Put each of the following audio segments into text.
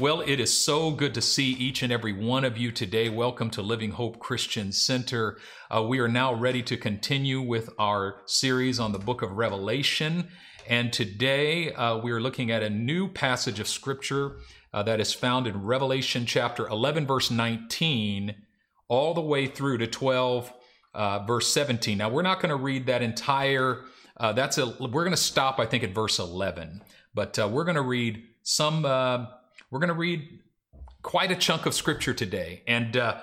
Well, it is so good to see each and every one of you today. Welcome to Living Hope Christian Center. Uh, we are now ready to continue with our series on the book of Revelation. And today uh, we are looking at a new passage of scripture uh, that is found in Revelation chapter 11, verse 19, all the way through to 12, uh, verse 17. Now, we're not going to read that entire, uh, that's a, we're going to stop, I think, at verse 11, but uh, we're going to read some we're going to read quite a chunk of scripture today. And uh,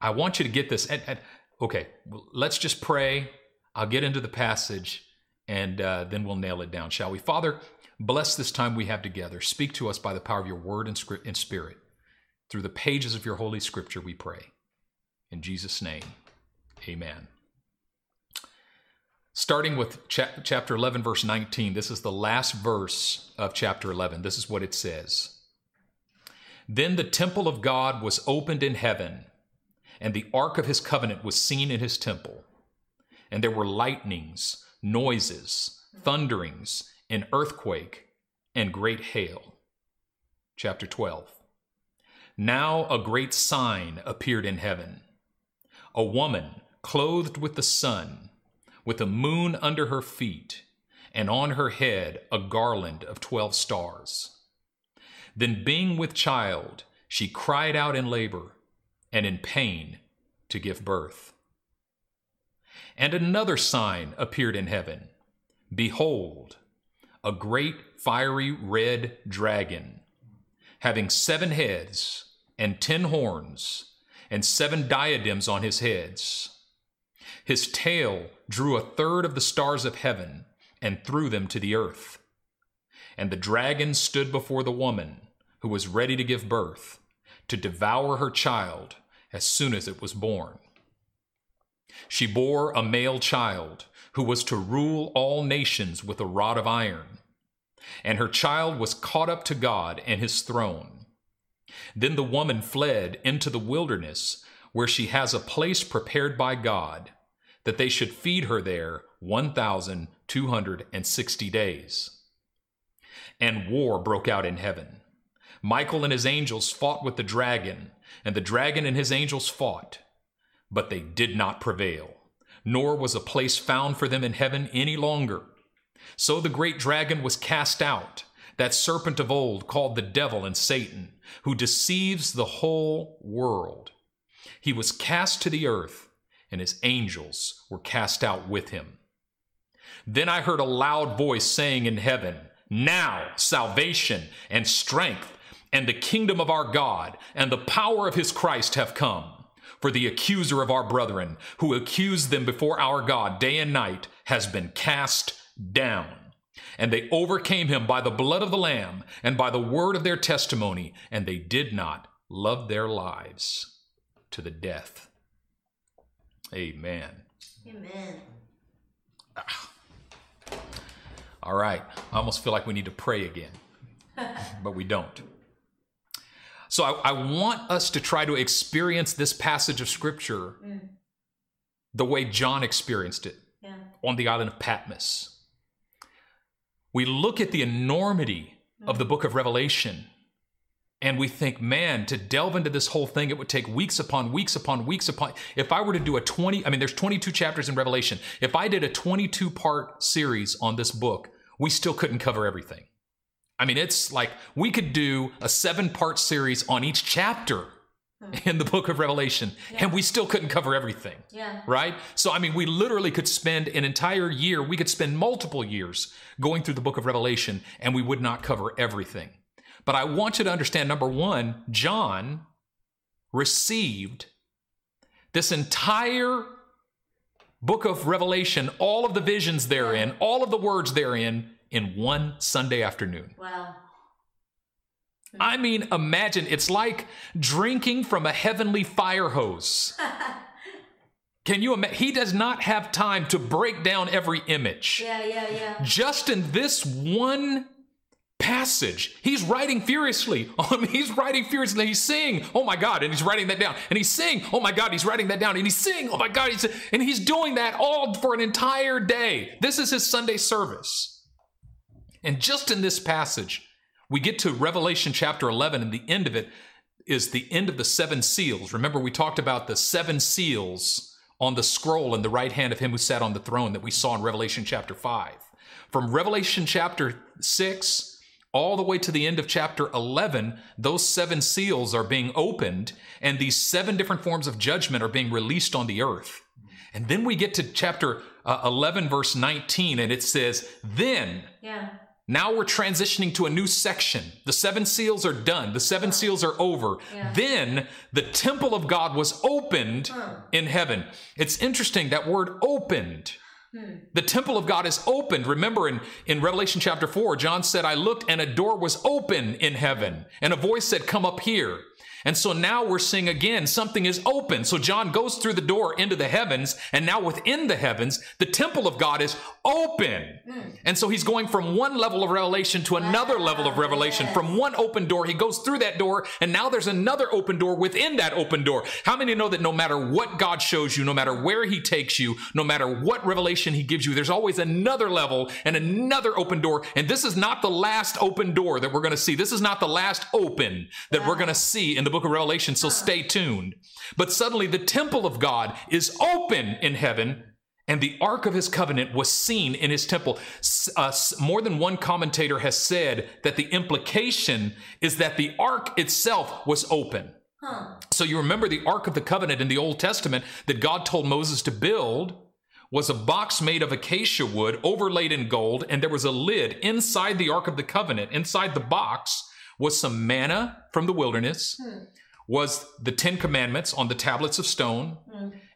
I want you to get this. And, and, okay, let's just pray. I'll get into the passage and uh, then we'll nail it down, shall we? Father, bless this time we have together. Speak to us by the power of your word and, script, and spirit. Through the pages of your holy scripture, we pray. In Jesus' name, amen. Starting with cha- chapter 11, verse 19, this is the last verse of chapter 11. This is what it says. Then the temple of God was opened in heaven, and the ark of his covenant was seen in his temple. And there were lightnings, noises, thunderings, an earthquake, and great hail. Chapter 12. Now a great sign appeared in heaven a woman clothed with the sun, with the moon under her feet, and on her head a garland of twelve stars. Then, being with child, she cried out in labor and in pain to give birth. And another sign appeared in heaven Behold, a great fiery red dragon, having seven heads and ten horns, and seven diadems on his heads. His tail drew a third of the stars of heaven and threw them to the earth. And the dragon stood before the woman, who was ready to give birth, to devour her child as soon as it was born. She bore a male child, who was to rule all nations with a rod of iron. And her child was caught up to God and his throne. Then the woman fled into the wilderness, where she has a place prepared by God, that they should feed her there 1,260 days and war broke out in heaven. Michael and his angels fought with the dragon, and the dragon and his angels fought, but they did not prevail, nor was a place found for them in heaven any longer. So the great dragon was cast out, that serpent of old called the devil and Satan, who deceives the whole world. He was cast to the earth, and his angels were cast out with him. Then I heard a loud voice saying in heaven, now salvation and strength and the kingdom of our God and the power of his Christ have come. For the accuser of our brethren, who accused them before our God day and night, has been cast down. And they overcame him by the blood of the Lamb and by the word of their testimony, and they did not love their lives to the death. Amen. Amen. Ah. All right. I almost feel like we need to pray again, but we don't. So I, I, want us to try to experience this passage of scripture mm. the way John experienced it yeah. on the island of Patmos. We look at the enormity mm. of the book of Revelation and we think, man, to delve into this whole thing, it would take weeks upon weeks upon weeks upon. If I were to do a 20, I mean, there's 22 chapters in Revelation. If I did a 22 part series on this book, we still couldn't cover everything. I mean, it's like we could do a seven part series on each chapter hmm. in the book of Revelation, yeah. and we still couldn't cover everything. Yeah. Right? So, I mean, we literally could spend an entire year, we could spend multiple years going through the book of Revelation, and we would not cover everything. But I want you to understand number one, John received this entire book of Revelation, all of the visions therein, all of the words therein, in one Sunday afternoon. Wow. Hmm. I mean, imagine it's like drinking from a heavenly fire hose. Can you imagine? He does not have time to break down every image. Yeah, yeah, yeah. Just in this one passage. He's writing furiously. Um, he's writing furiously. He's saying, "Oh my God," and he's writing that down. And he's saying, "Oh my God," he's writing that down. And he's saying, "Oh my God," he's and he's doing that all for an entire day. This is his Sunday service. And just in this passage, We get to Revelation chapter 11, and the end of it is the end of the seven seals. Remember, we talked about the seven seals on the scroll in the right hand of him who sat on the throne that we saw in Revelation chapter 5. From Revelation chapter 6 all the way to the end of chapter 11, those seven seals are being opened, and these seven different forms of judgment are being released on the earth. And then we get to chapter uh, 11, verse 19, and it says, Then, Yeah. now we're transitioning to a new section. The seven seals are done, the seven seals are over. Yeah. Then the temple of God was opened Huh. in heaven. It's interesting that word opened. Hmm. The temple of God is opened. Remember in, in Revelation chapter 4, John said, I looked and a door was open in heaven, and a voice said, Come up here. And so now we're seeing again something is open. So John goes through the door into the heavens, and now within the heavens, the temple of God is open. Hmm. And so he's going from one level of revelation to another level of revelation. yes. From one open door, he goes through that door, and now there's another open door within that open door. How many know that no matter what God shows you, no matter where he takes you, no matter what revelation he gives you, there's always another level and another open door. And this is not the last open door that we're going to see. This is not the last open that we're going to see in the book of Revelation. So stay tuned. But suddenly the temple of God is open in heaven and the ark of his covenant was seen in his temple. Uh, more than one commentator has said that the implication is that the ark itself was open. Huh. So you remember the ark of the covenant in the Old Testament that God told Moses to build was a box made of acacia wood overlaid in gold and there was a lid inside the ark of the covenant inside the box was some manna from the wilderness was the 10 commandments on the tablets of stone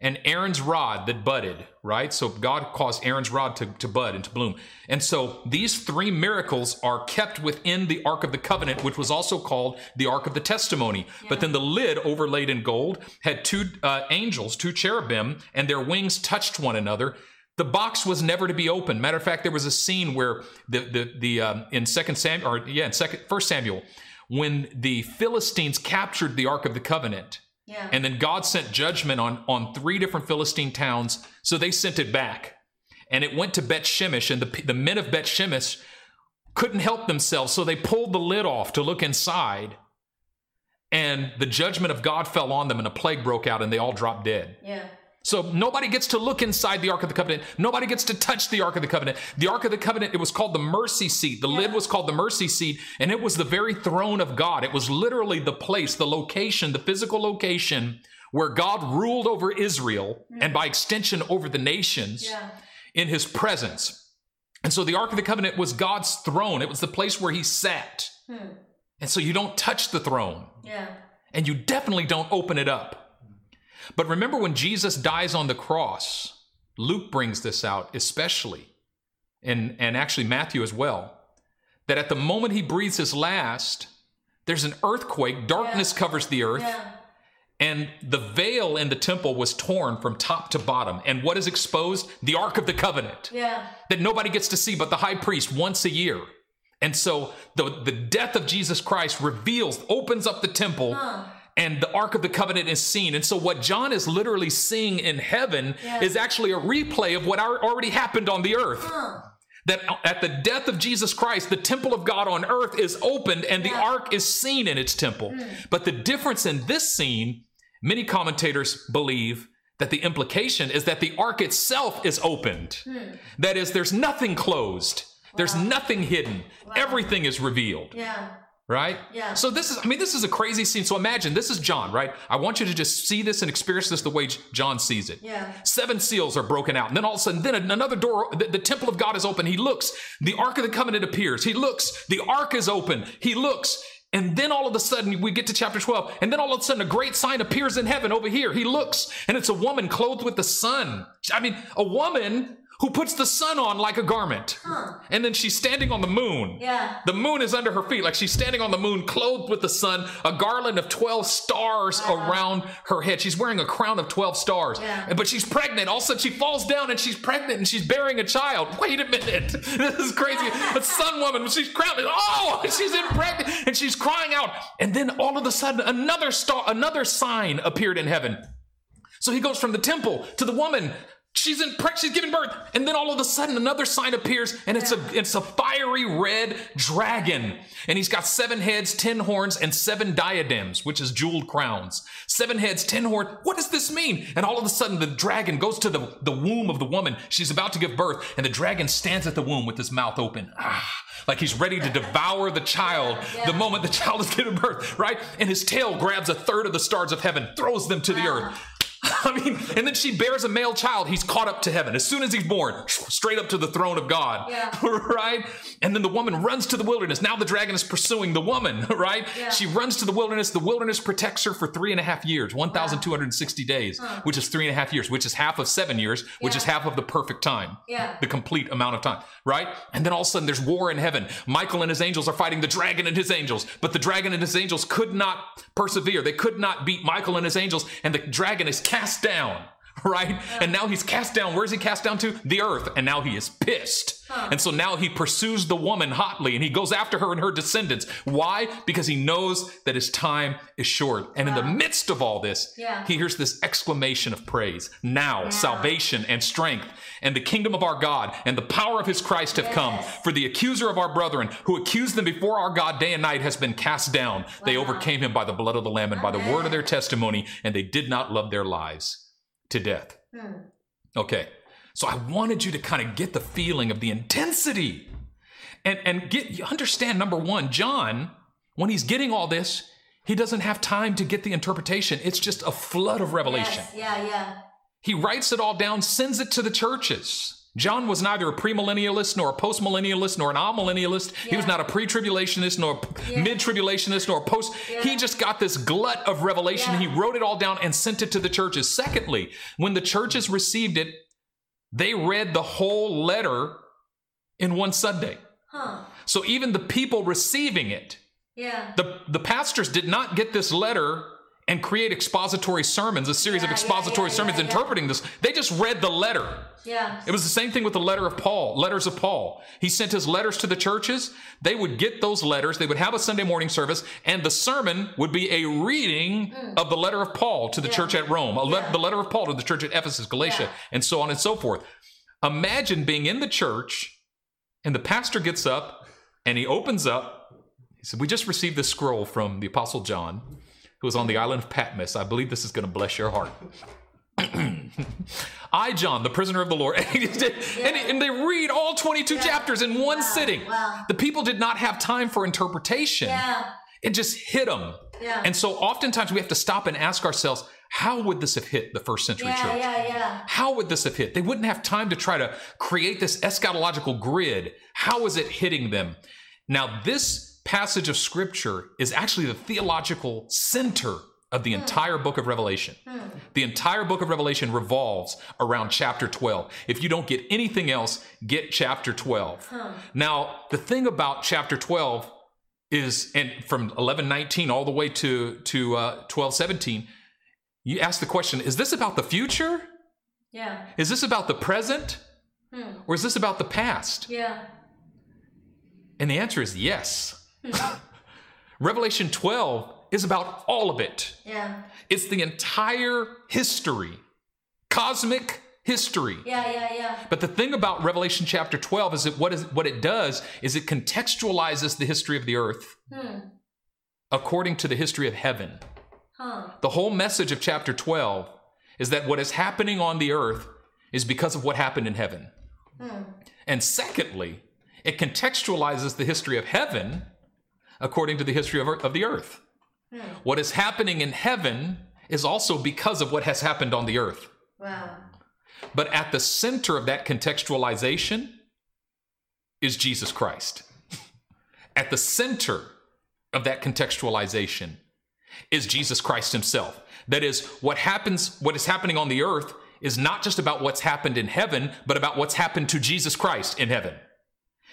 and Aaron's rod that budded, right? So God caused Aaron's rod to, to bud and to bloom. And so these three miracles are kept within the Ark of the Covenant, which was also called the Ark of the Testimony. But then the lid, overlaid in gold, had two uh, angels, two cherubim, and their wings touched one another. The box was never to be opened. Matter of fact, there was a scene where the the the um, in Second Samuel, or yeah, in Second First Samuel, when the Philistines captured the Ark of the Covenant, Yeah. and then God sent judgment on, on three different Philistine towns. So they sent it back. And it went to Bet Shemesh, and the, the men of Bet Shemesh couldn't help themselves. So they pulled the lid off to look inside. And the judgment of God fell on them, and a plague broke out, and they all dropped dead. yeah. So nobody gets to look inside the Ark of the Covenant. Nobody gets to touch the Ark of the Covenant. The Ark of the Covenant, it was called the mercy seat. The lid was called the mercy seat, and it was the very throne of God. It was literally the place, the location, the physical location where God ruled over Israel mm. and by extension over the nations Yeah. in his presence. And so the Ark of the Covenant was God's throne. It was the place where he sat. Hmm. And so you don't touch the throne Yeah. and you definitely don't open it up. But remember when Jesus dies on the cross, Luke brings this out especially, and, and actually Matthew as well, that at the moment he breathes his last, there's an earthquake, darkness covers the earth, Yeah. and the veil in the temple was torn from top to bottom. And what is exposed? The Ark of the Covenant Yeah. that nobody gets to see but the high priest once a year. And so the, the death of Jesus Christ reveals, opens up the temple, and the Ark of the Covenant is seen. And so what John is literally seeing in heaven Yeah. is actually a replay of what already happened on the earth. Huh. That uh, at the death of Jesus Christ, the temple of God on earth is opened and the ark is seen in its temple. Hmm. But the difference in this scene, many commentators believe that the implication is that the ark itself is opened. Hmm. That is, there's nothing closed, there's nothing hidden, everything is revealed Yeah. Right? Yeah. So this is, I mean, this is a crazy scene. So imagine this is John, right? I want you to just see this and experience this the way John sees it. Yeah. Seven seals are broken out, and then all of a sudden, then another door. The, the temple of God is open. He looks. The ark of the covenant appears. He looks. The ark is open. He looks. And then all of a sudden, we get to chapter 12, and then all of a sudden, a great sign appears in heaven over here. He looks, and it's a woman clothed with the sun. I mean, a woman who puts the sun on like a garment. Huh. And then she's standing on the moon. Yeah. The moon is under her feet, like she's standing on the moon, clothed with the sun, a garland of 12 stars uh-huh. around her head. She's wearing a crown of 12 stars. Yeah. But she's pregnant. All of a sudden, she falls down and she's pregnant and she's bearing a child. Wait a minute. This is crazy. A sun woman, she's crowned. Oh, she's pregnant and she's crying out. And then all of a sudden, another star, another sign appeared in heaven. So he goes from the temple to the woman she's in she's giving birth and then all of a sudden another sign appears and it's a it's a fiery red dragon. And he's got seven heads ten horns and seven diadems which is jeweled crowns. Seven heads ten horns what does this mean? And all of a sudden the dragon goes to the, the womb of the woman. She's about to give birth and the dragon stands at the womb with his mouth open. Ah like he's ready to devour the child the moment the child is given birth, right? And his tail grabs a third of the stars of heaven, throws them to the earth. I mean, and then she bears a male child. He's caught up to heaven as soon as he's born, straight up to the throne of God, Yeah. right? And then the woman runs to the wilderness. Now the dragon is pursuing the woman, right? Yeah. She runs to the wilderness. The wilderness protects her for three and a half years, 1,260 days, which is three and a half years, which is half of seven years, which Yeah. is half of the perfect time Yeah. the complete amount of time, right? And then all of a sudden there's war in heaven. Michael and his angels are fighting the dragon and his angels, but the dragon and his angels could not persevere. They could not beat Michael and his angels, and the dragon is cast down, right? And now he's cast down. Where's he cast down to? The earth. And now he is pissed. And so now he pursues the woman hotly and he goes after her and her descendants. Why? Because he knows that his time is short. And in the midst of all this, Yeah. he hears this exclamation of praise. Now, salvation and strength and the kingdom of our God and the power of his Christ have come. For the accuser of our brethren, who accused them before our God day and night, has been cast down. They overcame him by the blood of the Lamb and by the word of their testimony, and they did not love their lives to death. Hmm. Okay. So I wanted you to kind of get the feeling of the intensity and, and get you understand number one, John, when he's getting all this, he doesn't have time to get the interpretation. It's just a flood of revelation. Yes. Yeah. Yeah. He writes it all down, sends it to the churches. John was neither a premillennialist nor a postmillennialist nor an amillennialist. He was not a pre-tribulationist nor a Yeah. mid-tribulationist nor a post. He just got this glut of revelation. Yeah. He wrote it all down and sent it to the churches. Secondly, when the churches received it, they read the whole letter in one Sunday. Huh. So even the people receiving it, Yeah. the, the pastors did not get this letter and create expository sermons, a series of Yeah, yeah, expository yeah, sermons yeah, yeah. interpreting this. They just read the letter. Yeah. It was the same thing with the letter of Paul, letters of Paul. He sent his letters to the churches. They would get those letters. They would have a Sunday morning service, and the sermon would be a reading of the letter of Paul to the Mm. Church at Rome, a le- the letter of Paul to the church at Ephesus, Galatia, and so on and so forth. Imagine being in the church, and the pastor gets up and he opens up. He said, We just received this scroll from the Apostle John, who was on the island of Patmos. I believe this is going to bless your heart. I, John, the prisoner of the Lord. and, he- and they read all 22 chapters in one Wow, sitting. wow. The people did not have time for interpretation. Yeah. It just hit them. Yeah. And so oftentimes we have to stop and ask ourselves, how would this have hit the first century Yeah. church? Yeah. Yeah. How would this have hit? They wouldn't have time to try to create this eschatological grid. How is it hitting them? Now, this passage of scripture is actually the theological center of the entire book of Revelation. The entire book of Revelation revolves around chapter 12. If you don't get anything else, get chapter 12. Now, the thing about chapter 12 is, and from 1119 all the way to, to uh, 1217, you ask the question is this about the future? Yeah. Is this about the present? Hmm. Or is this about the past? Yeah. And the answer is yes. Revelation 12 is about all of it. Yeah. It's the entire history, cosmic history. Yeah. Yeah. Yeah. But the thing about Revelation chapter 12 is that what, is, what it does is it contextualizes the history of the earth Hmm. according to the history of heaven. Huh. The whole message of chapter 12 is that what is happening on the earth is because of what happened in heaven. Hmm. And secondly, it contextualizes the history of heaven according to the history of, of the earth. Hmm. What is happening in heaven is also because of what has happened on the earth. Wow. But at the center of that contextualization is Jesus Christ. at the center of that contextualization is Jesus Christ himself. That is, what happens, what is happening on the earth is not just about what's happened in heaven, but about what's happened to Jesus Christ in heaven.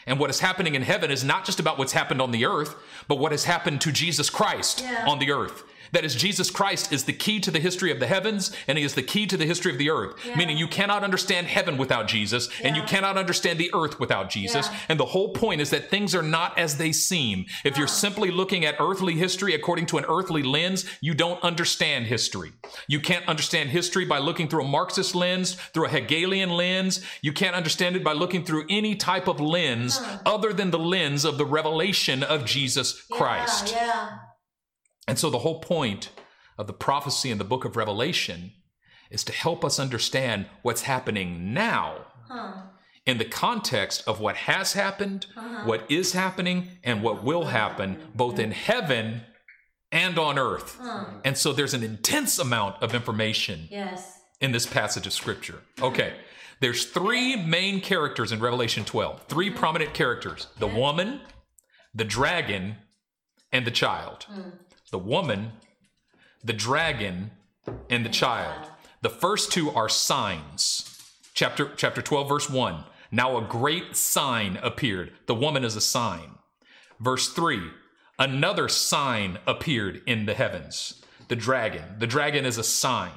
And what is happening in heaven is not just about what's happened on the earth, but what has happened to Jesus Christ Yeah. on the earth. That is, Jesus Christ is the key to the history of the heavens and he is the key to the history of the earth. Yeah. Meaning you cannot understand heaven without Jesus and you cannot understand the earth without Jesus. Yeah. And the whole point is that things are not as they seem. If you're simply looking at earthly history according to an earthly lens, you don't understand history. You can't understand history by looking through a Marxist lens, through a Hegelian lens. You can't understand it by looking through any type of lens other than the lens of the revelation of Jesus Christ. Yeah, yeah. And so the whole point of the prophecy in the book of Revelation is to help us understand what's happening now Huh. in the context of what has happened, uh-huh. what is happening, and what will happen both in heaven and on earth. Huh. And so there's an intense amount of information Yes. in this passage of scripture. Okay. There's three main characters in Revelation 12. Three uh-huh. prominent characters. The woman, the dragon, and the child. Mm. The woman, the dragon, and the child. The first two are signs. Chapter chapter 12 verse 1. Now a great sign appeared. The woman is a sign. Verse 3 Another sign appeared in the heavens. The dragon. The dragon is a sign.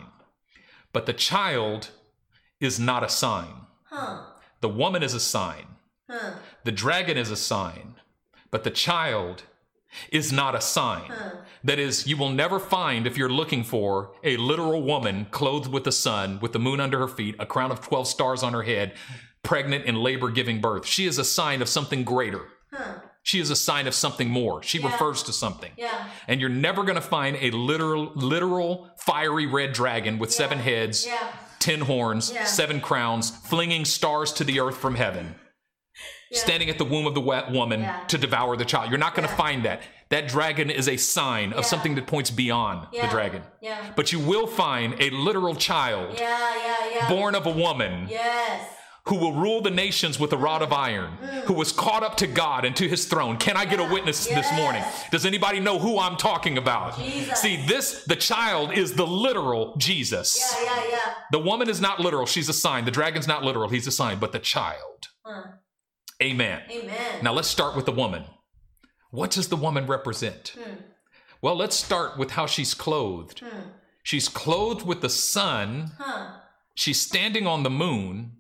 But the child is not a sign. Huh. The woman is a sign. Huh. The dragon is a sign. But the child is not a sign. That is, you will never find, if you're looking for, a literal woman clothed with the sun, with the moon under her feet, a crown of 12 stars on her head, pregnant in labor giving birth. She is a sign of something greater. Huh. She is a sign of something more. She Yeah. refers to something. Yeah. And you're never going to find a literal, literal fiery red dragon with seven heads, Yeah. ten horns, Yeah. seven crowns, flinging stars to the earth from heaven, Yeah. standing at the womb of the wet woman Yeah. to devour the child. You're not going to Yeah. find that. That dragon is a sign of something that points beyond the dragon. Yeah. But you will find a literal child Yeah. Yeah. Yeah. born of a woman Yes. who will rule the nations with a rod of iron, mm. who was caught up to God and to his throne. Can I get a witness this morning? Does anybody know who I'm talking about? Jesus. See, this, the child is the literal Jesus. Yeah. Yeah. Yeah. The woman is not literal, she's a sign. The dragon's not literal, he's a sign, but the child. Amen. Amen. Now let's start with the woman. What does the woman represent? Hmm. Well, let's start with how she's clothed. Hmm. She's clothed with the sun, Huh. she's standing on the moon,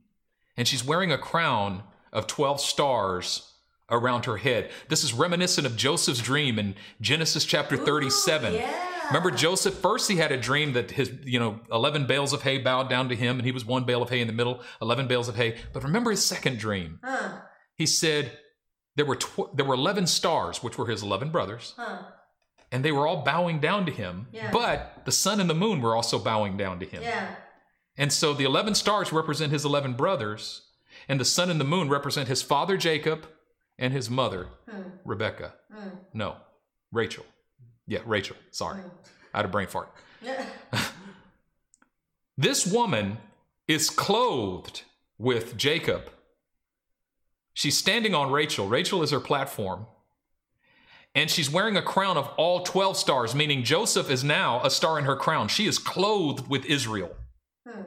and she's wearing a crown of 12 stars around her head. This is reminiscent of Joseph's dream in Genesis chapter 37. yeah. Remember Joseph first he had a dream that his you know 11 bales of hay bowed down to him and he was one bale of hay in the middle, 11 bales of hay. But remember his second dream. Huh. He said there were tw- there were 11 stars which were his 11 brothers Huh. and they were all bowing down to him. Yeah. But the sun and the moon were also bowing down to him. Yeah. And so the 11 stars represent his 11 brothers, and the sun and the moon represent his father Jacob and his mother Hmm. Rebecca. Hmm. No, Rachel. Yeah, Rachel. Sorry. I had a brain fart. Yeah. This woman is clothed with Jacob. She's standing on Rachel. Rachel is her platform. And she's wearing a crown of all 12 stars, meaning Joseph is now a star in her crown. She is clothed with Israel. Hmm.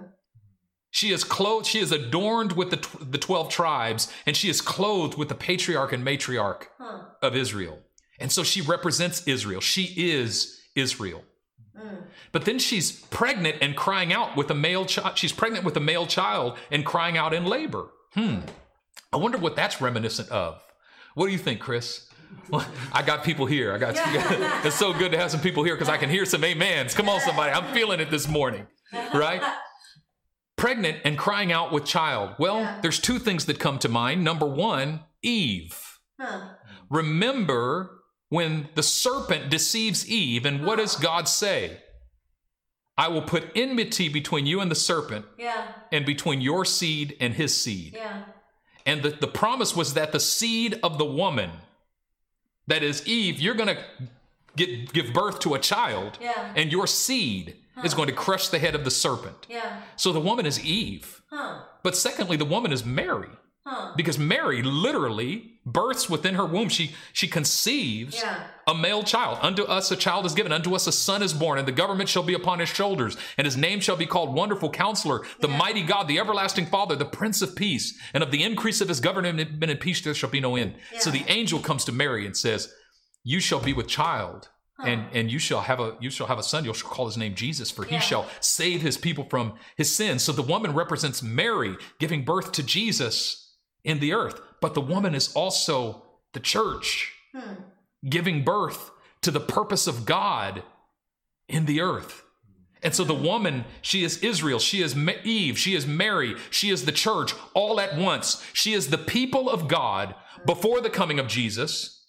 She is clothed, she is adorned with the, tw- the 12 tribes, and she is clothed with the patriarch and matriarch Huh. of Israel. And so she represents Israel. She is Israel. Hmm. But then she's pregnant and crying out with a male child. She's pregnant with a male child and crying out in labor. Hmm. I wonder what that's reminiscent of. What do you think, Chris? Well, I got people here. I got. it's so good to have some people here because I can hear some amens. Come on, somebody. I'm feeling it this morning, right? Pregnant and crying out with child. Well, Yeah. there's two things that come to mind. Number one, Eve. Huh. Remember when the serpent deceives Eve, and what does God say? I will put enmity between you and the serpent, Yeah. and between your seed and his seed. Yeah. And the, the promise was that the seed of the woman, that is Eve, you're going to get give birth to a child, Yeah. and your seed is going to crush the head of the serpent. Yeah. So the woman is Eve. Huh. But secondly, the woman is Mary. Huh. Because Mary literally births within her womb. She she conceives Yeah. a male child. Unto us a child is given, unto us a son is born, and the government shall be upon his shoulders, and his name shall be called Wonderful Counselor, the Yeah. mighty God, the everlasting Father, the Prince of Peace, and of the increase of his government and peace there shall be no end. So the angel comes to Mary and says, You shall be with child and and you shall have a you shall have a son. You shall call his name Jesus, for he shall save his people from his sins. So the woman represents Mary giving birth to Jesus in the earth, but the woman is also the church Hmm. giving birth to the purpose of God in the earth. And so the woman, she is Israel, she is Eve, she is Mary, she is the church all at once. She is the people of God before the coming of Jesus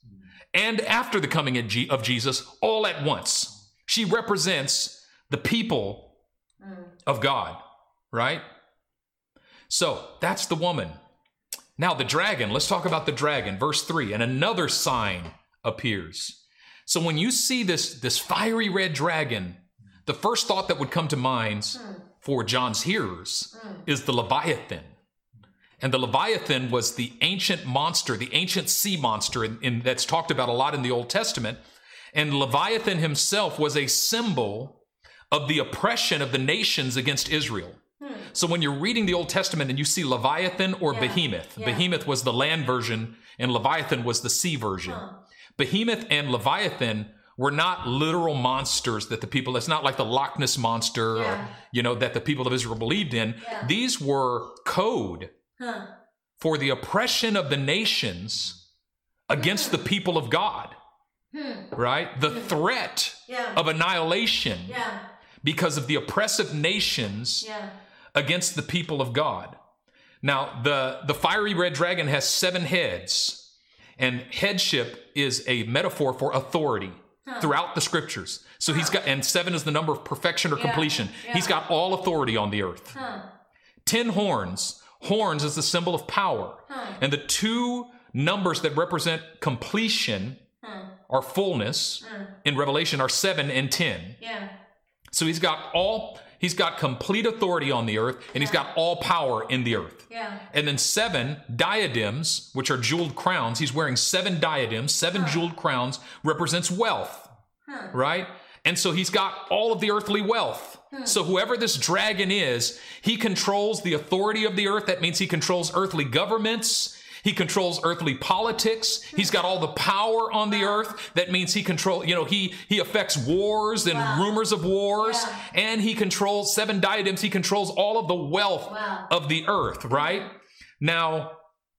and after the coming of Jesus all at once. She represents the people Mm. of God, right? So that's the woman. Now, the dragon, let's talk about the dragon. Verse 3 and another sign appears. So when you see this, this fiery red dragon, the first thought that would come to mind for John's hearers is the Leviathan. And the Leviathan was the ancient monster, the ancient sea monster in, in- that's talked about a lot in the Old Testament. And Leviathan himself was a symbol of the oppression of the nations against Israel. So when you're reading the Old Testament and you see Leviathan or Yeah, Behemoth, yeah. Behemoth was the land version and Leviathan was the sea version. Behemoth and Leviathan were not literal monsters that the people, it's not like the Loch Ness monster or, you know, that the people of Israel believed in. Yeah. These were code Huh. for the oppression of the nations against the people of God, Hmm. right? The threat Yeah. of annihilation Yeah. because of the oppressive nations Yeah. Against the people of God. Now, the, the fiery red dragon has seven heads, and headship is a metaphor for authority throughout the scriptures. So he's got, and seven is the number of perfection or Yeah, completion. yeah. He's got all authority on the earth. Huh. Ten horns. Horns is the symbol of power. And the two numbers that represent completion or fullness in Revelation are seven and ten. Yeah. So he's got all, he's got complete authority on the earth, and he's got all power in the earth. Yeah. And then seven diadems, which are jeweled crowns. He's wearing seven diadems, seven jeweled crowns represents wealth, Huh. right? And so he's got all of the earthly wealth. So whoever this dragon is, he controls the authority of the earth. That means he controls earthly governments. He controls earthly politics. He's got all the power on the earth. That means he control, you know, he he affects wars and Wow. rumors of wars. Yeah. And he controls seven diadems. He controls all of the wealth Wow. of the earth, right? Now,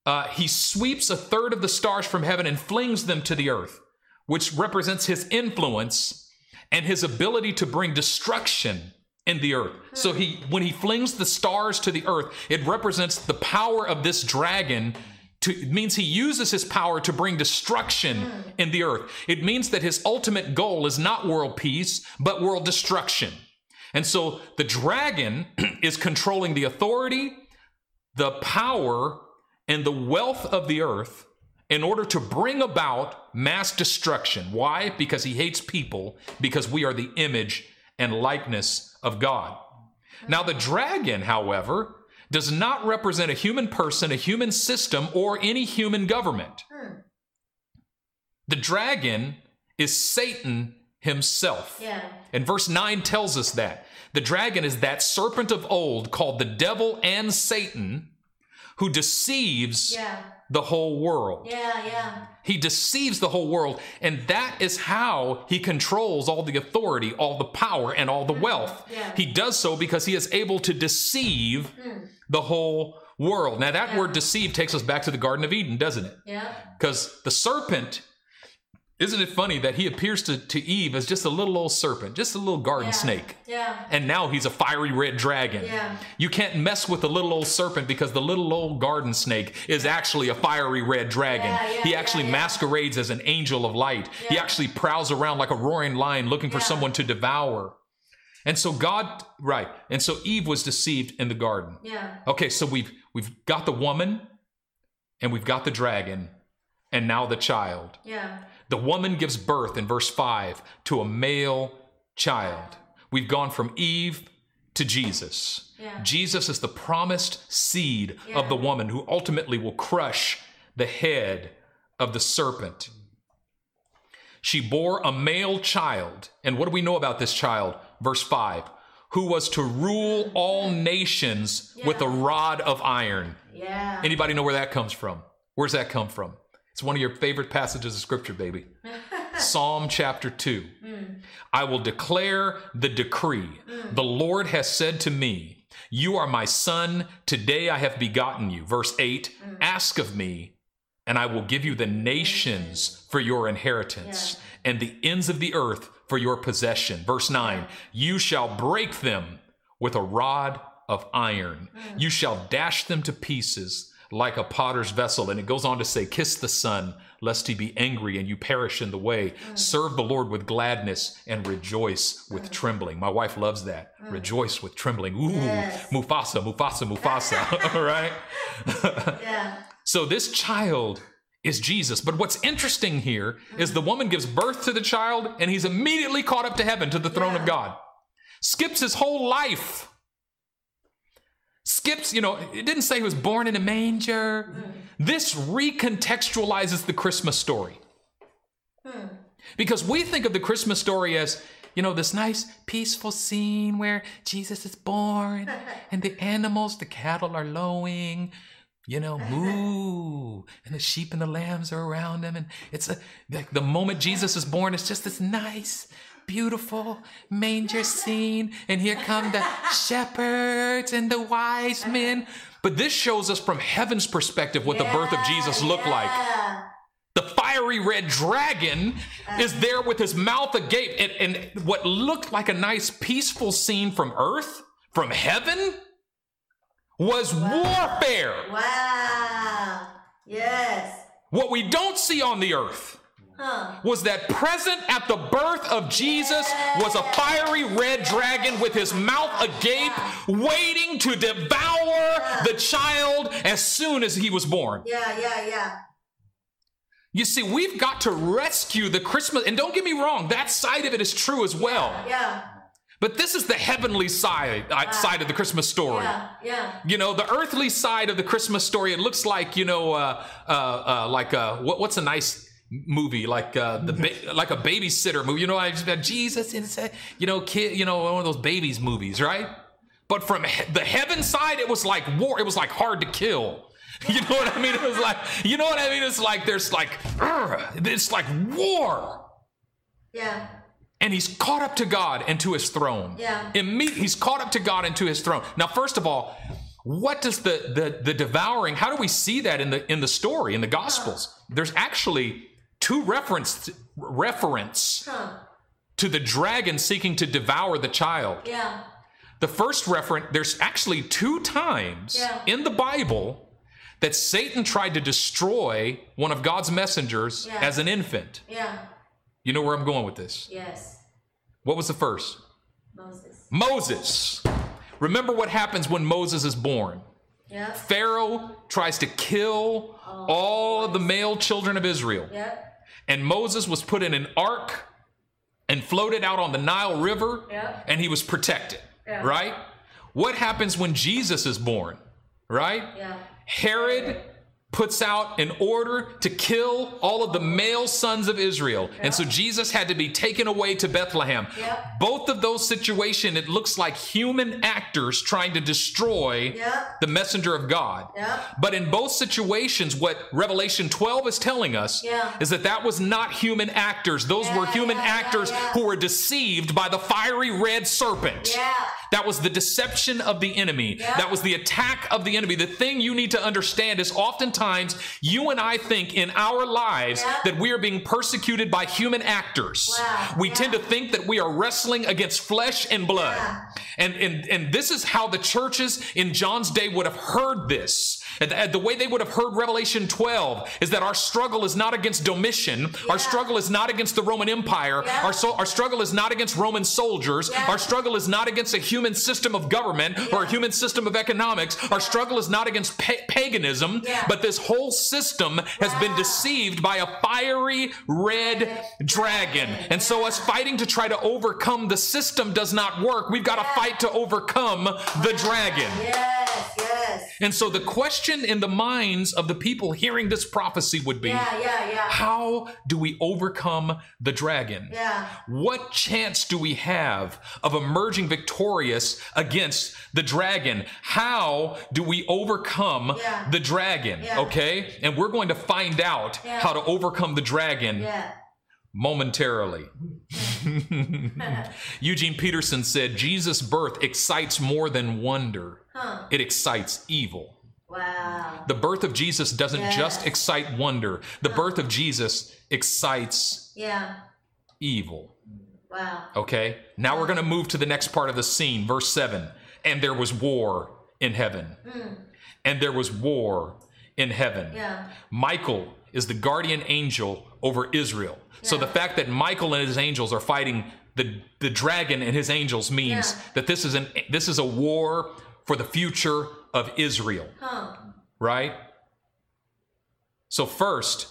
uh, he sweeps a third of the stars from heaven and flings them to the earth, which represents his influence and his ability to bring destruction in the earth. So he when he flings the stars to the earth, it represents the power of this dragon to, it means he uses his power to bring destruction mm. in the earth. It means that his ultimate goal is not world peace, but world destruction. And so the dragon is controlling the authority, the power, and the wealth of the earth in order to bring about mass destruction. Why? Because he hates people, because we are the image and likeness of God. Now, the dragon, however, does not represent a human person, a human system, or any human government. Hmm. The dragon is Satan himself. Yeah. And verse 9 tells us that. The dragon is that serpent of old called the devil and Satan who deceives Yeah. the whole world. Yeah. Yeah. He deceives the whole world, and that is how he controls all the authority, all the power, and all the wealth. Yeah. He does so because he is able to deceive the whole world. Now, that Yeah. word deceive takes us back to the Garden of Eden, doesn't it? Yeah. Because the serpent, isn't it funny that he appears to, to Eve as just a little old serpent, just a little garden Yeah. snake? Yeah. And now he's a fiery red dragon. Yeah. You can't mess with the little old serpent because the little old garden snake is actually a fiery red dragon. Yeah, yeah, he actually masquerades as an angel of light. He actually prowls around like a roaring lion looking for someone to devour. And so God, right. And so Eve was deceived in the garden. Yeah. Okay, so we've we've got the woman and we've got the dragon and now the child. Yeah. The woman gives birth in verse 5 to a male child. We've gone from Eve to Jesus. Yeah. Jesus is the promised seed Yeah. of the woman who ultimately will crush the head of the serpent. She bore a male child. And what do we know about this child? Verse 5 who was to rule all nations with a rod of iron. Yeah. Anybody know where that comes from? Where's that come from? It's one of your favorite passages of scripture, baby. Psalm chapter 2. Hmm. I will declare the decree. Hmm. The Lord has said to me, You are my son. Today I have begotten you. Verse 8 hmm. Ask of me, and I will give you the nations for your inheritance and the ends of the earth for your possession. Verse 9 You shall break them with a rod of iron, mm. you shall dash them to pieces like a potter's vessel. And it goes on to say, Kiss the Son, lest he be angry and you perish in the way. Mm. Serve the Lord with gladness and rejoice with mm. trembling. My wife loves that. Rejoice with trembling. Ooh, Yes. Mufasa, Mufasa, Mufasa. All right? Yeah. So this child is Jesus. But what's interesting here is the woman gives birth to the child and he's immediately caught up to heaven, to the throne of God. Skips his whole life. Skips, you know, it didn't say he was born in a manger. This recontextualizes the Christmas story. Because we think of the Christmas story as, you know, this nice, peaceful scene where Jesus is born and the animals, the cattle are lowing, you know, moo, and the sheep and the lambs are around him. And it's a, like the moment Jesus is born, it's just this nice, beautiful manger scene. And here come the shepherds and the wise men. But this shows us from heaven's perspective what the birth of Jesus looked like. The fiery red dragon is uh. there with his mouth agape. And, and what looked like a nice, peaceful scene from earth, from heaven, was warfare. Wow. Yes. What we don't see on the earth Huh. was that present at the birth of Jesus was a fiery red dragon with his mouth agape, waiting to devour the child as soon as he was born. Yeah, yeah, yeah. You see, we've got to rescue the Christmas, and don't get me wrong, that side of it is true as well. Yeah. But this is the heavenly side uh, side of the Christmas story. Yeah. Yeah. You know, the earthly side of the Christmas story. It looks like you know, uh, uh, uh, like uh, what, what's a nice movie like uh, the ba- like a babysitter movie. You know, I just got Jesus a, you know, kid, you know, one of those babies movies, right? But from he- the heaven side, it was like war. It was like hard to kill. You know what I mean? It was like, you know what I mean? It's like there's like, it's like war. Yeah. And he's caught up to God and to his throne. Yeah. Imme- he's caught up to God and to his throne. Now, first of all, what does the, the the devouring? How do we see that in the in the story in the Gospels? There's actually two reference reference Huh. to the dragon seeking to devour the child. Yeah. The first reference, there's actually two times Yeah. in the Bible that Satan tried to destroy one of God's messengers Yeah. as an infant. Yeah. You know where I'm going with this? Yes. What was the first? Moses. Moses. Remember what happens when Moses is born. Yep. Pharaoh tries to kill all of the male children of Israel. Yep. And Moses was put in an ark and floated out on the Nile River, Yep. and he was protected. Right? What happens when Jesus is born? Right? Yeah. Herod puts out an order to kill all of the male sons of Israel. And so Jesus had to be taken away to Bethlehem. Both of those situations, it looks like human actors trying to destroy the messenger of God. But in both situations, what Revelation 12 is telling us is that that was not human actors. Those were human actors who were deceived by the fiery red serpent. That was the deception of the enemy. That was the attack of the enemy. The thing you need to understand is oftentimes you and I think in our lives Yeah. that we are being persecuted by human actors. Wow. We Yeah. tend to think that we are wrestling against flesh and blood. Yeah. And, and, and this is how the churches in John's day would have heard this. And the, way they would have heard Revelation 12 is that our struggle is not against Domitian. Our struggle is not against the Roman Empire. Yeah. Our, so, our struggle is not against Roman soldiers. Yeah. Our struggle is not against a human system of government or a human system of economics. Our struggle is not against pa- paganism, Yeah. but this whole system has been deceived by a fiery red dragon. And so, us fighting to try to overcome the system does not work. We've got to Yeah. fight to overcome the dragon. Yes. Yes. And so, the question in the minds of the people hearing this prophecy would be Yeah. Yeah. Yeah. how do we overcome the dragon? Yeah. What chance do we have of emerging victorious against the dragon? How do we overcome the dragon? Okay? And we're going to find out how to overcome the dragon Yeah. Momentarily. Eugene Peterson said Jesus' birth excites more than wonder, Huh. it excites evil. Wow. The birth of Jesus doesn't Yes. just excite wonder, the birth of Jesus excites Yeah. evil. Wow. Okay? Now we're going to move to the next part of the scene, verse 7. And there was war in heaven. Hmm. And there was war in heaven. Yeah. Michael is the guardian angel over Israel. So the fact that Michael and his angels are fighting the, the dragon and his angels means Yeah. that this is an this is a war for the future of Israel, Huh. right? So first,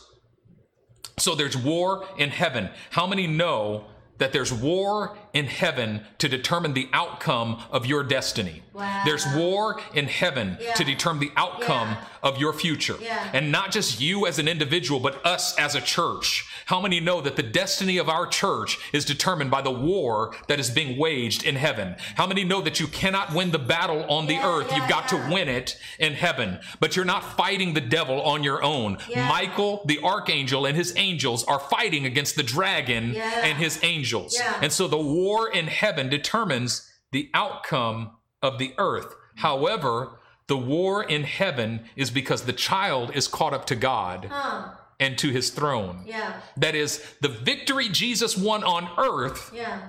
so there's war in heaven. How many know that there's war in heaven to determine the outcome of your destiny? Wow. There's war in heaven Yeah. to determine the outcome Yeah. of your future. Yeah. And not just you as an individual, but us as a church. How many know that the destiny of our church is determined by the war that is being waged in heaven? How many know that you cannot win the battle on the Yeah, earth? yeah, You've got yeah. to win it in heaven. But you're not fighting the devil on your own. Michael, the archangel, and his angels are fighting against the dragon and his angels. And so the war in heaven determines the outcome of the earth. However, the war in heaven is because the child is caught up to God Huh. And to his throne. Yeah. That is, the victory Jesus won on earth Yeah.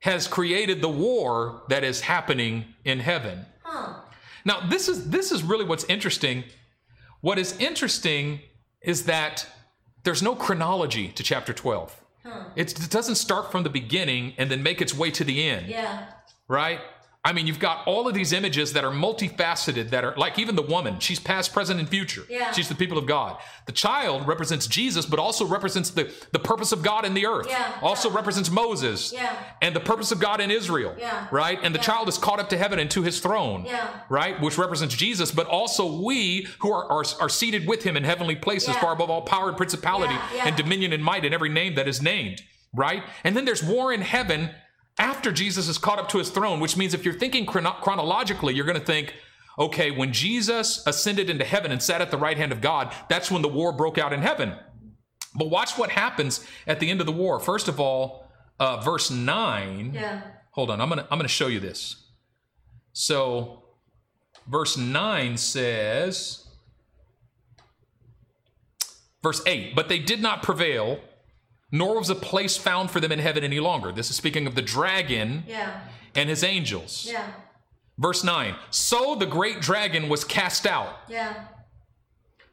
has created the war that is happening in heaven. Huh. Now, this is this is really what's interesting. What is interesting is that there's no chronology to chapter 12. Huh. It doesn't start from the beginning and then make its way to the end, Yeah. right? I mean, you've got all of these images that are multifaceted, that are like even the woman, she's past, present, and future. Yeah. She's the people of God. The child represents Jesus, but also represents the, the purpose of God in the earth. Yeah. Also Yeah. represents Moses Yeah. and the purpose of God in Israel. Yeah. Right? And the Yeah. child is caught up to heaven and to his throne. Yeah. Right? Which represents Jesus, but also we who are, are, are seated with him in heavenly places, Yeah. far above all power and principality and dominion and might and every name that is named. Right? And then there's war in heaven after Jesus is caught up to his throne, which means if you're thinking chrono- chronologically, you're going to think, okay, when Jesus ascended into heaven and sat at the right hand of God, that's when the war broke out in heaven. But watch what happens at the end of the war. First of all, uh, verse 9. Yeah. Hold on, I'm gonna I'm gonna show you this. So, verse nine says, verse eight, but they did not prevail, nor was a place found for them in heaven any longer. This is speaking of the dragon Yeah. and his angels. Yeah. Verse nine. So the great dragon was cast out. Yeah.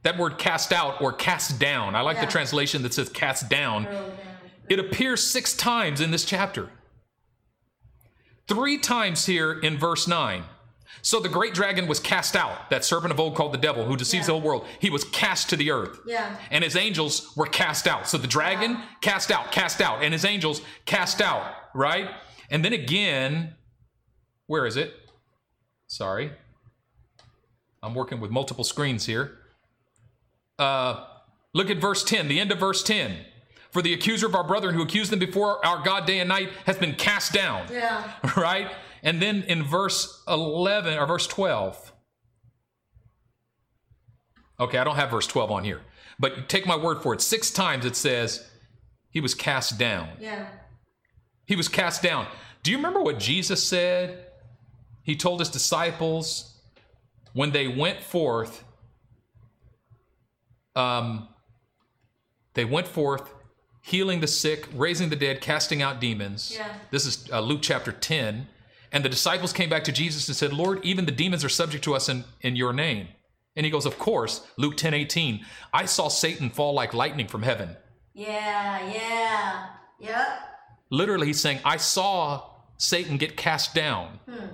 That word cast out or cast down. I like Yeah. the translation that says cast down. Down. It appears six times in this chapter. Three times here in verse 9. So the great dragon was cast out, that serpent of old called the devil, who deceives the whole world. He was cast to the earth. Yeah. And his angels were cast out. So the dragon cast out, cast out, and his angels cast out, right? And then again, where is it? Sorry. I'm working with multiple screens here. Uh, look at verse 10, the end of verse 10. For the accuser of our brethren who accused them before our God day and night has been cast down. Yeah. Right? And then in verse 11 or verse 12. Okay, I don't have verse 12 on here. But take my word for it. Six times it says he was cast down. Yeah. He was cast down. Do you remember what Jesus said? He told his disciples when they went forth, um, they went forth healing the sick, raising the dead, casting out demons. Yeah. This is uh, Luke chapter 10. And the disciples came back to Jesus and said, Lord, even the demons are subject to us in, in your name. And he goes, Of course, Luke 10 18, I saw Satan fall like lightning from heaven. Yeah. Yeah. Yep. Literally, he's saying, I saw Satan get cast down. Hmm.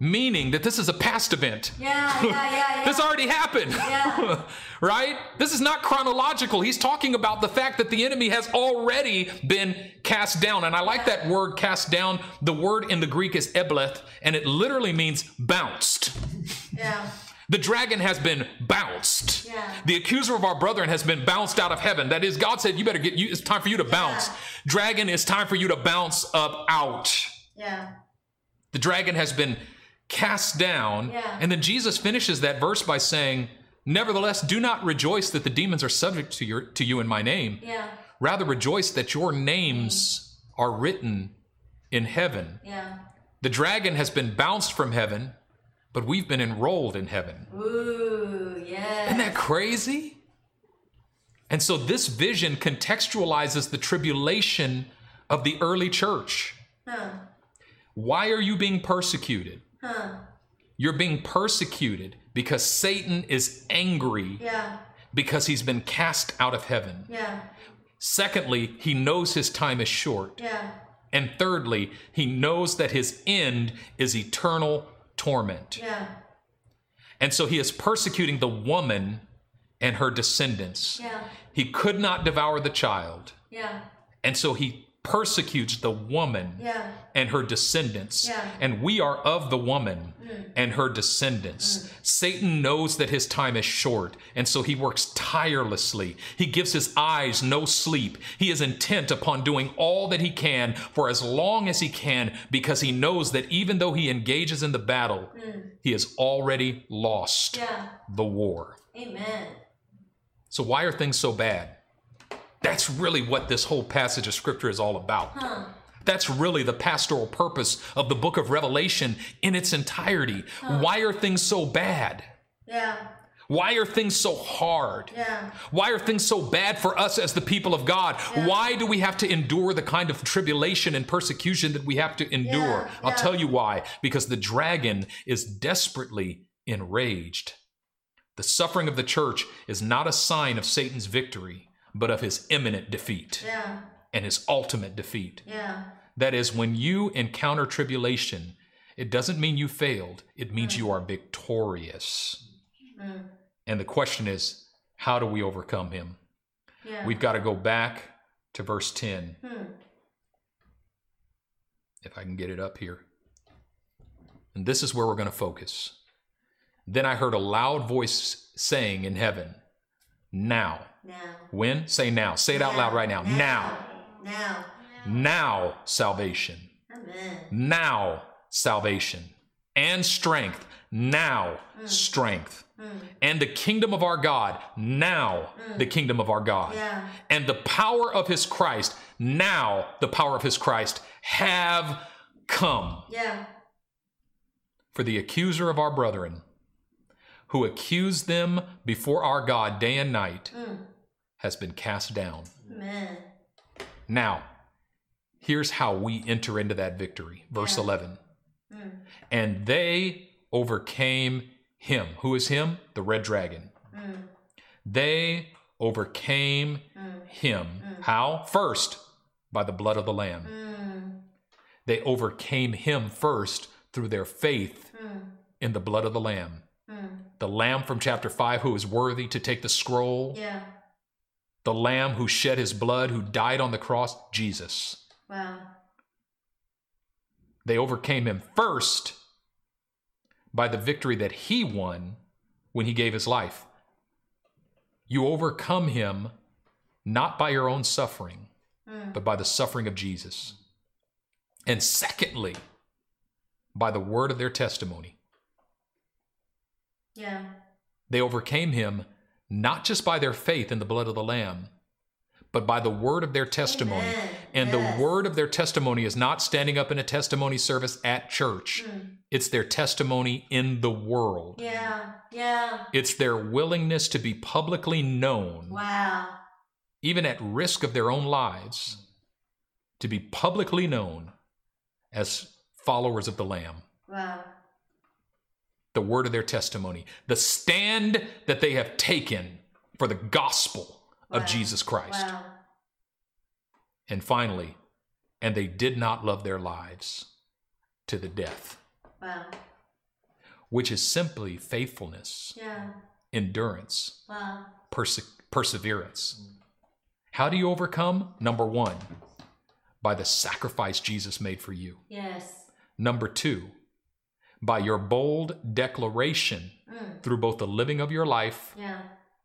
Meaning that this is a past event. Yeah. Yeah. Yeah. Yeah. This already happened. Yeah. right? This is not chronological. He's talking about the fact that the enemy has already been cast down. And I like that word cast down. The word in the Greek is ebleth, and it literally means bounced. yeah. The dragon has been bounced. Yeah. The accuser of our brethren has been bounced out of heaven. That is, God said, "You better get. You, it's time for you to bounce." Dragon, it's time for you to bounce up out. Yeah. The dragon has been cast down. Yeah. And then Jesus finishes that verse by saying, "Nevertheless, do not rejoice that the demons are subject to your to you in my name, Yeah. Rather rejoice that your names are written in heaven. Yeah. The dragon has been bounced from heaven, but we've been enrolled in heaven. Ooh, yeah. Isn't that crazy? And so this vision contextualizes the tribulation of the early church. Huh. Why are you being persecuted? Huh. You're being persecuted because Satan is angry Yeah. because he's been cast out of heaven. Yeah. Secondly, he knows his time is short. Yeah. And thirdly, he knows that his end is eternal torment. Yeah. And so he is persecuting the woman and her descendants. Yeah. He could not devour the child. Yeah. And so he persecutes the woman Yeah. and her descendants. Yeah. And we are of the woman mm. and her descendants. Mm. Satan knows that his time is short, and so he works tirelessly. He gives his eyes no sleep. He is intent upon doing all that he can for as long as he can because he knows that even though he engages in the battle, mm. he has already lost Yeah. the war. Amen. So, why are things so bad? That's really what this whole passage of scripture is all about. Huh. That's really the pastoral purpose of the book of Revelation in its entirety. Why are things so bad? Yeah. Why are things so hard? Yeah. Why are things so bad for us as the people of God? Why do we have to endure the kind of tribulation and persecution that we have to endure? Yeah, I'll yeah. tell you why. Because the dragon is desperately enraged. The suffering of the church is not a sign of Satan's victory, but of his imminent defeat Yeah. and his ultimate defeat. Yeah. That is, when you encounter tribulation, it doesn't mean you failed, it means you are victorious. Mm. And the question is, how do we overcome him? Yeah. We've got to go back to verse 10, Hmm. if I can get it up here. And this is where we're going to focus. Then I heard a loud voice saying in heaven, Now. Now. When? Say now. Say it out loud right now. Now. Now. Now salvation. Amen. now salvation and strength now hmm. strength hmm. and the kingdom of our god now hmm. the kingdom of our god Yeah. and the power of his christ now the power of his christ have come Yeah. for the accuser of our brethren who accused them before our god day and night Mm. has been cast down Amen. now here's how we enter into that victory verse Yeah. 11 Mm. and they overcame him. Who is him? The red dragon. Mm. They overcame Mm. him. How? First, by the blood of the Lamb. Mm. They overcame him first through their faith Mm. in the blood of the Lamb. The Lamb from chapter 5 who is worthy to take the scroll. Yeah. The Lamb who shed his blood, who died on the cross, Jesus. Wow. They overcame him first by the victory that he won when he gave his life. You overcome him not by your own suffering, Mm. but by the suffering of Jesus. And secondly, by the word of their testimony. Yeah. They overcame him not just by their faith in the blood of the Lamb, but by the word of their testimony. Amen. And Yes. the word of their testimony is not standing up in a testimony service at church, Mm. it's their testimony in the world. Yeah. Yeah. It's their willingness to be publicly known, Wow. even at risk of their own lives, to be publicly known as followers of the Lamb. Wow. The word of their testimony, the stand that they have taken for the gospel of Wow. Jesus Christ. Wow. And finally, and they did not love their lives to the death, Wow. which is simply faithfulness, Yeah. endurance, perse- perseverance. How do you overcome? Number one, by the sacrifice Jesus made for you. Yes. Number two, by your bold declaration Mm. through both the living of your life Yeah.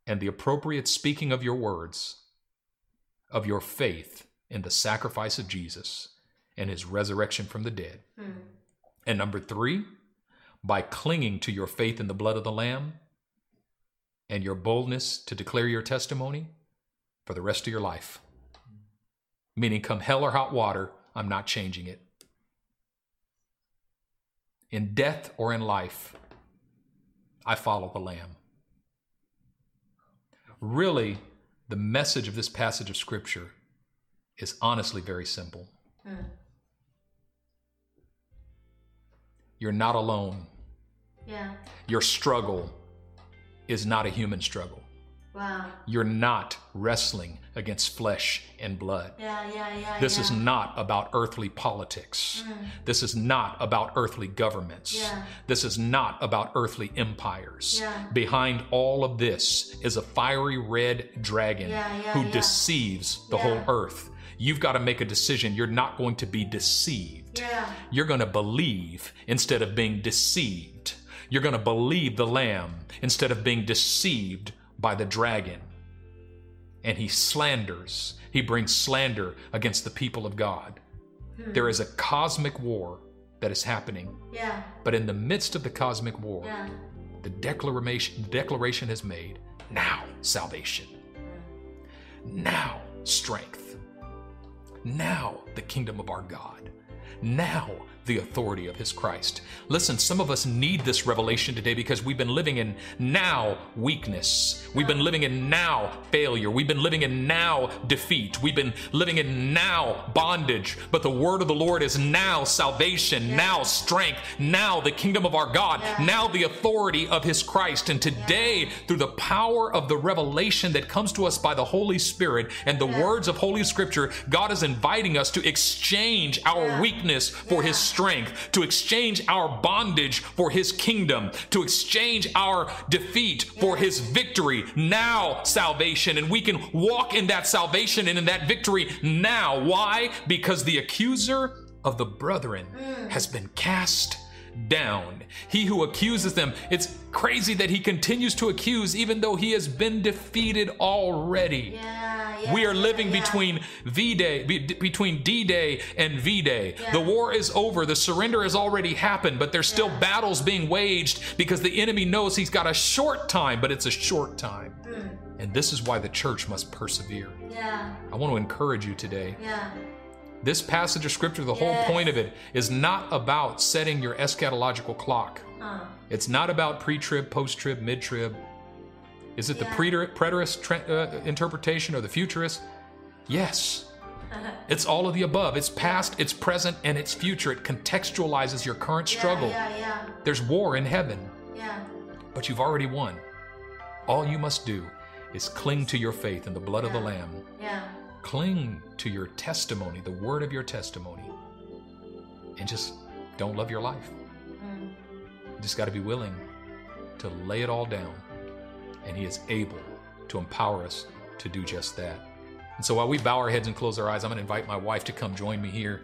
and the appropriate speaking of your words, of your faith in the sacrifice of Jesus and his resurrection from the dead. Mm. And number three, by clinging to your faith in the blood of the Lamb and your boldness to declare your testimony for the rest of your life. meaning come hell or hot water, I'm not changing it. In death or in life, I follow the Lamb. Really, the message of this passage of Scripture is honestly very simple. Mm. You're not alone. Yeah. Your struggle is not a human struggle. Wow. You're not wrestling against flesh and blood. Yeah, yeah, yeah. This yeah. is not about earthly politics. Mm. This is not about earthly governments. Yeah. This is not about earthly empires. Yeah. Behind all of this is a fiery red dragon Yeah, yeah, who yeah. deceives the whole earth. You've got to make a decision. You're not going to be deceived. Yeah. You're going to believe instead of being deceived. You're going to believe the Lamb instead of being deceived by the dragon. And he slanders, he brings slander against the people of God. Hmm. There is a cosmic war that is happening, Yeah. but in the midst of the cosmic war, Yeah. the declaration, the declaration is made now salvation, now strength, now the kingdom of our God, now the authority of his Christ. Listen, some of us need this revelation today because we've been living in now weakness. We've been living in now failure. We've been living in now defeat. We've been living in now bondage. But the word of the Lord is now salvation, now strength, now the kingdom of our God, Yeah. now the authority of his Christ. And today, through the power of the revelation that comes to us by the Holy Spirit and the words of Holy Scripture, God is inviting us to exchange our Yeah. weakness for his strength, to exchange our bondage for his kingdom, to exchange our defeat for his victory. Now, salvation. And we can walk in that salvation and in that victory now. Why? Because the accuser of the brethren mm. has been cast down. He who accuses them, it's crazy that he continues to accuse even though he has been defeated already. Yeah. Yeah. We are living yeah. between V Day, be, between D Day and V Day. The war is over. The surrender has already happened, but there's still battles being waged because the enemy knows he's got a short time, but it's a short time. Mm. And this is why the church must persevere. Yeah. I want to encourage you today. This passage of scripture, the whole point of it is not about setting your eschatological clock. Uh. It's not about pre trib, post trib, mid trib. Is it Yeah. the preter- preterist tre- uh, interpretation or the futurist? Yes. It's all of the above. It's past, it's present, and it's future. It contextualizes your current struggle. Yeah. Yeah. Yeah. There's war in heaven, Yeah. but you've already won. All you must do is cling to your faith in the blood of the Yeah. Lamb. Cling to your testimony, the word of your testimony, and just don't love your life. Mm. You just got to be willing to lay it all down. And He is able to empower us to do just that. And so while we bow our heads and close our eyes, I'm going to invite my wife to come join me here.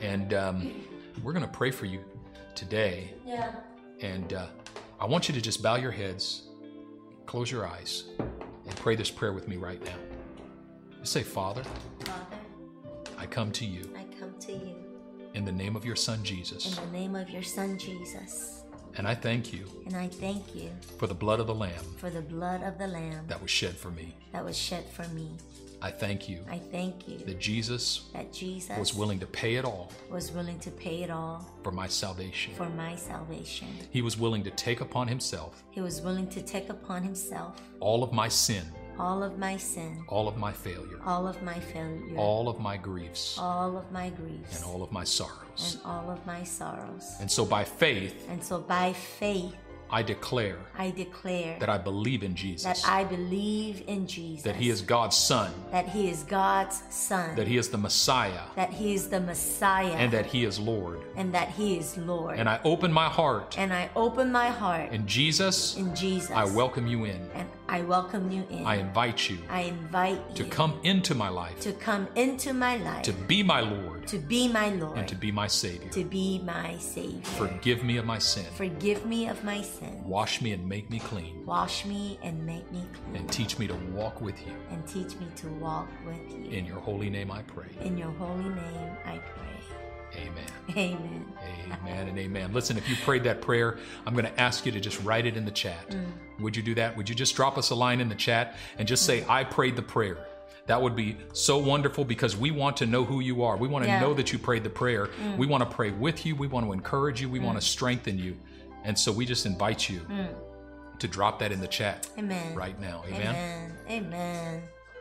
And um, we're going to pray for you today. Yeah. And uh, I want you to just bow your heads, close your eyes, and pray this prayer with me right now. Say, Father, Father, I come to you I come to you in the name of your Son Jesus. in the name of your Son Jesus, And I thank you and I thank you for the blood of the Lamb for the blood of the Lamb that was shed for me. that was shed for me. I thank you I thank you that Jesus that Jesus was willing to pay it all was willing to pay it all for my salvation. for my salvation. He was willing to take upon himself He was willing to take upon himself all of my sin, all of my sin, all of my failure, all of my failure, all of my griefs, all of my griefs, and all of my sorrows. and all of my sorrows. And so by faith, And so by faith, I declare I declare that I believe in Jesus, that I believe in Jesus, that he is God's son, that he is God's son, that he is the Messiah, that he is the Messiah, and that he is Lord. and that he is Lord. And I open my heart, and I open my heart. And Jesus, in Jesus. I welcome you in. and I welcome you in. I invite you I invite you to you come into my life, to come into my life, to be my Lord, to be my Lord, and to be my Savior. to be my Savior. Forgive me of my sin. Forgive me of my sin. Wash me and make me clean. Wash me and make me clean. And teach me to walk with you. and teach me to walk with you. In your holy name I pray. In your holy name I pray. Amen. Amen. Amen and amen. Listen, if you prayed that prayer, I'm going to ask you to just write it in the chat. Would you do that? Would you just drop us a line in the chat and just say, I prayed the prayer? That would be so wonderful because we want to know who you are. We want to Yeah. know that you prayed the prayer. Mm. We want to pray with you. We want to encourage you. We want to strengthen you. And so we just invite you Mm. to drop that in the chat Amen. right now. Amen. Amen. Amen.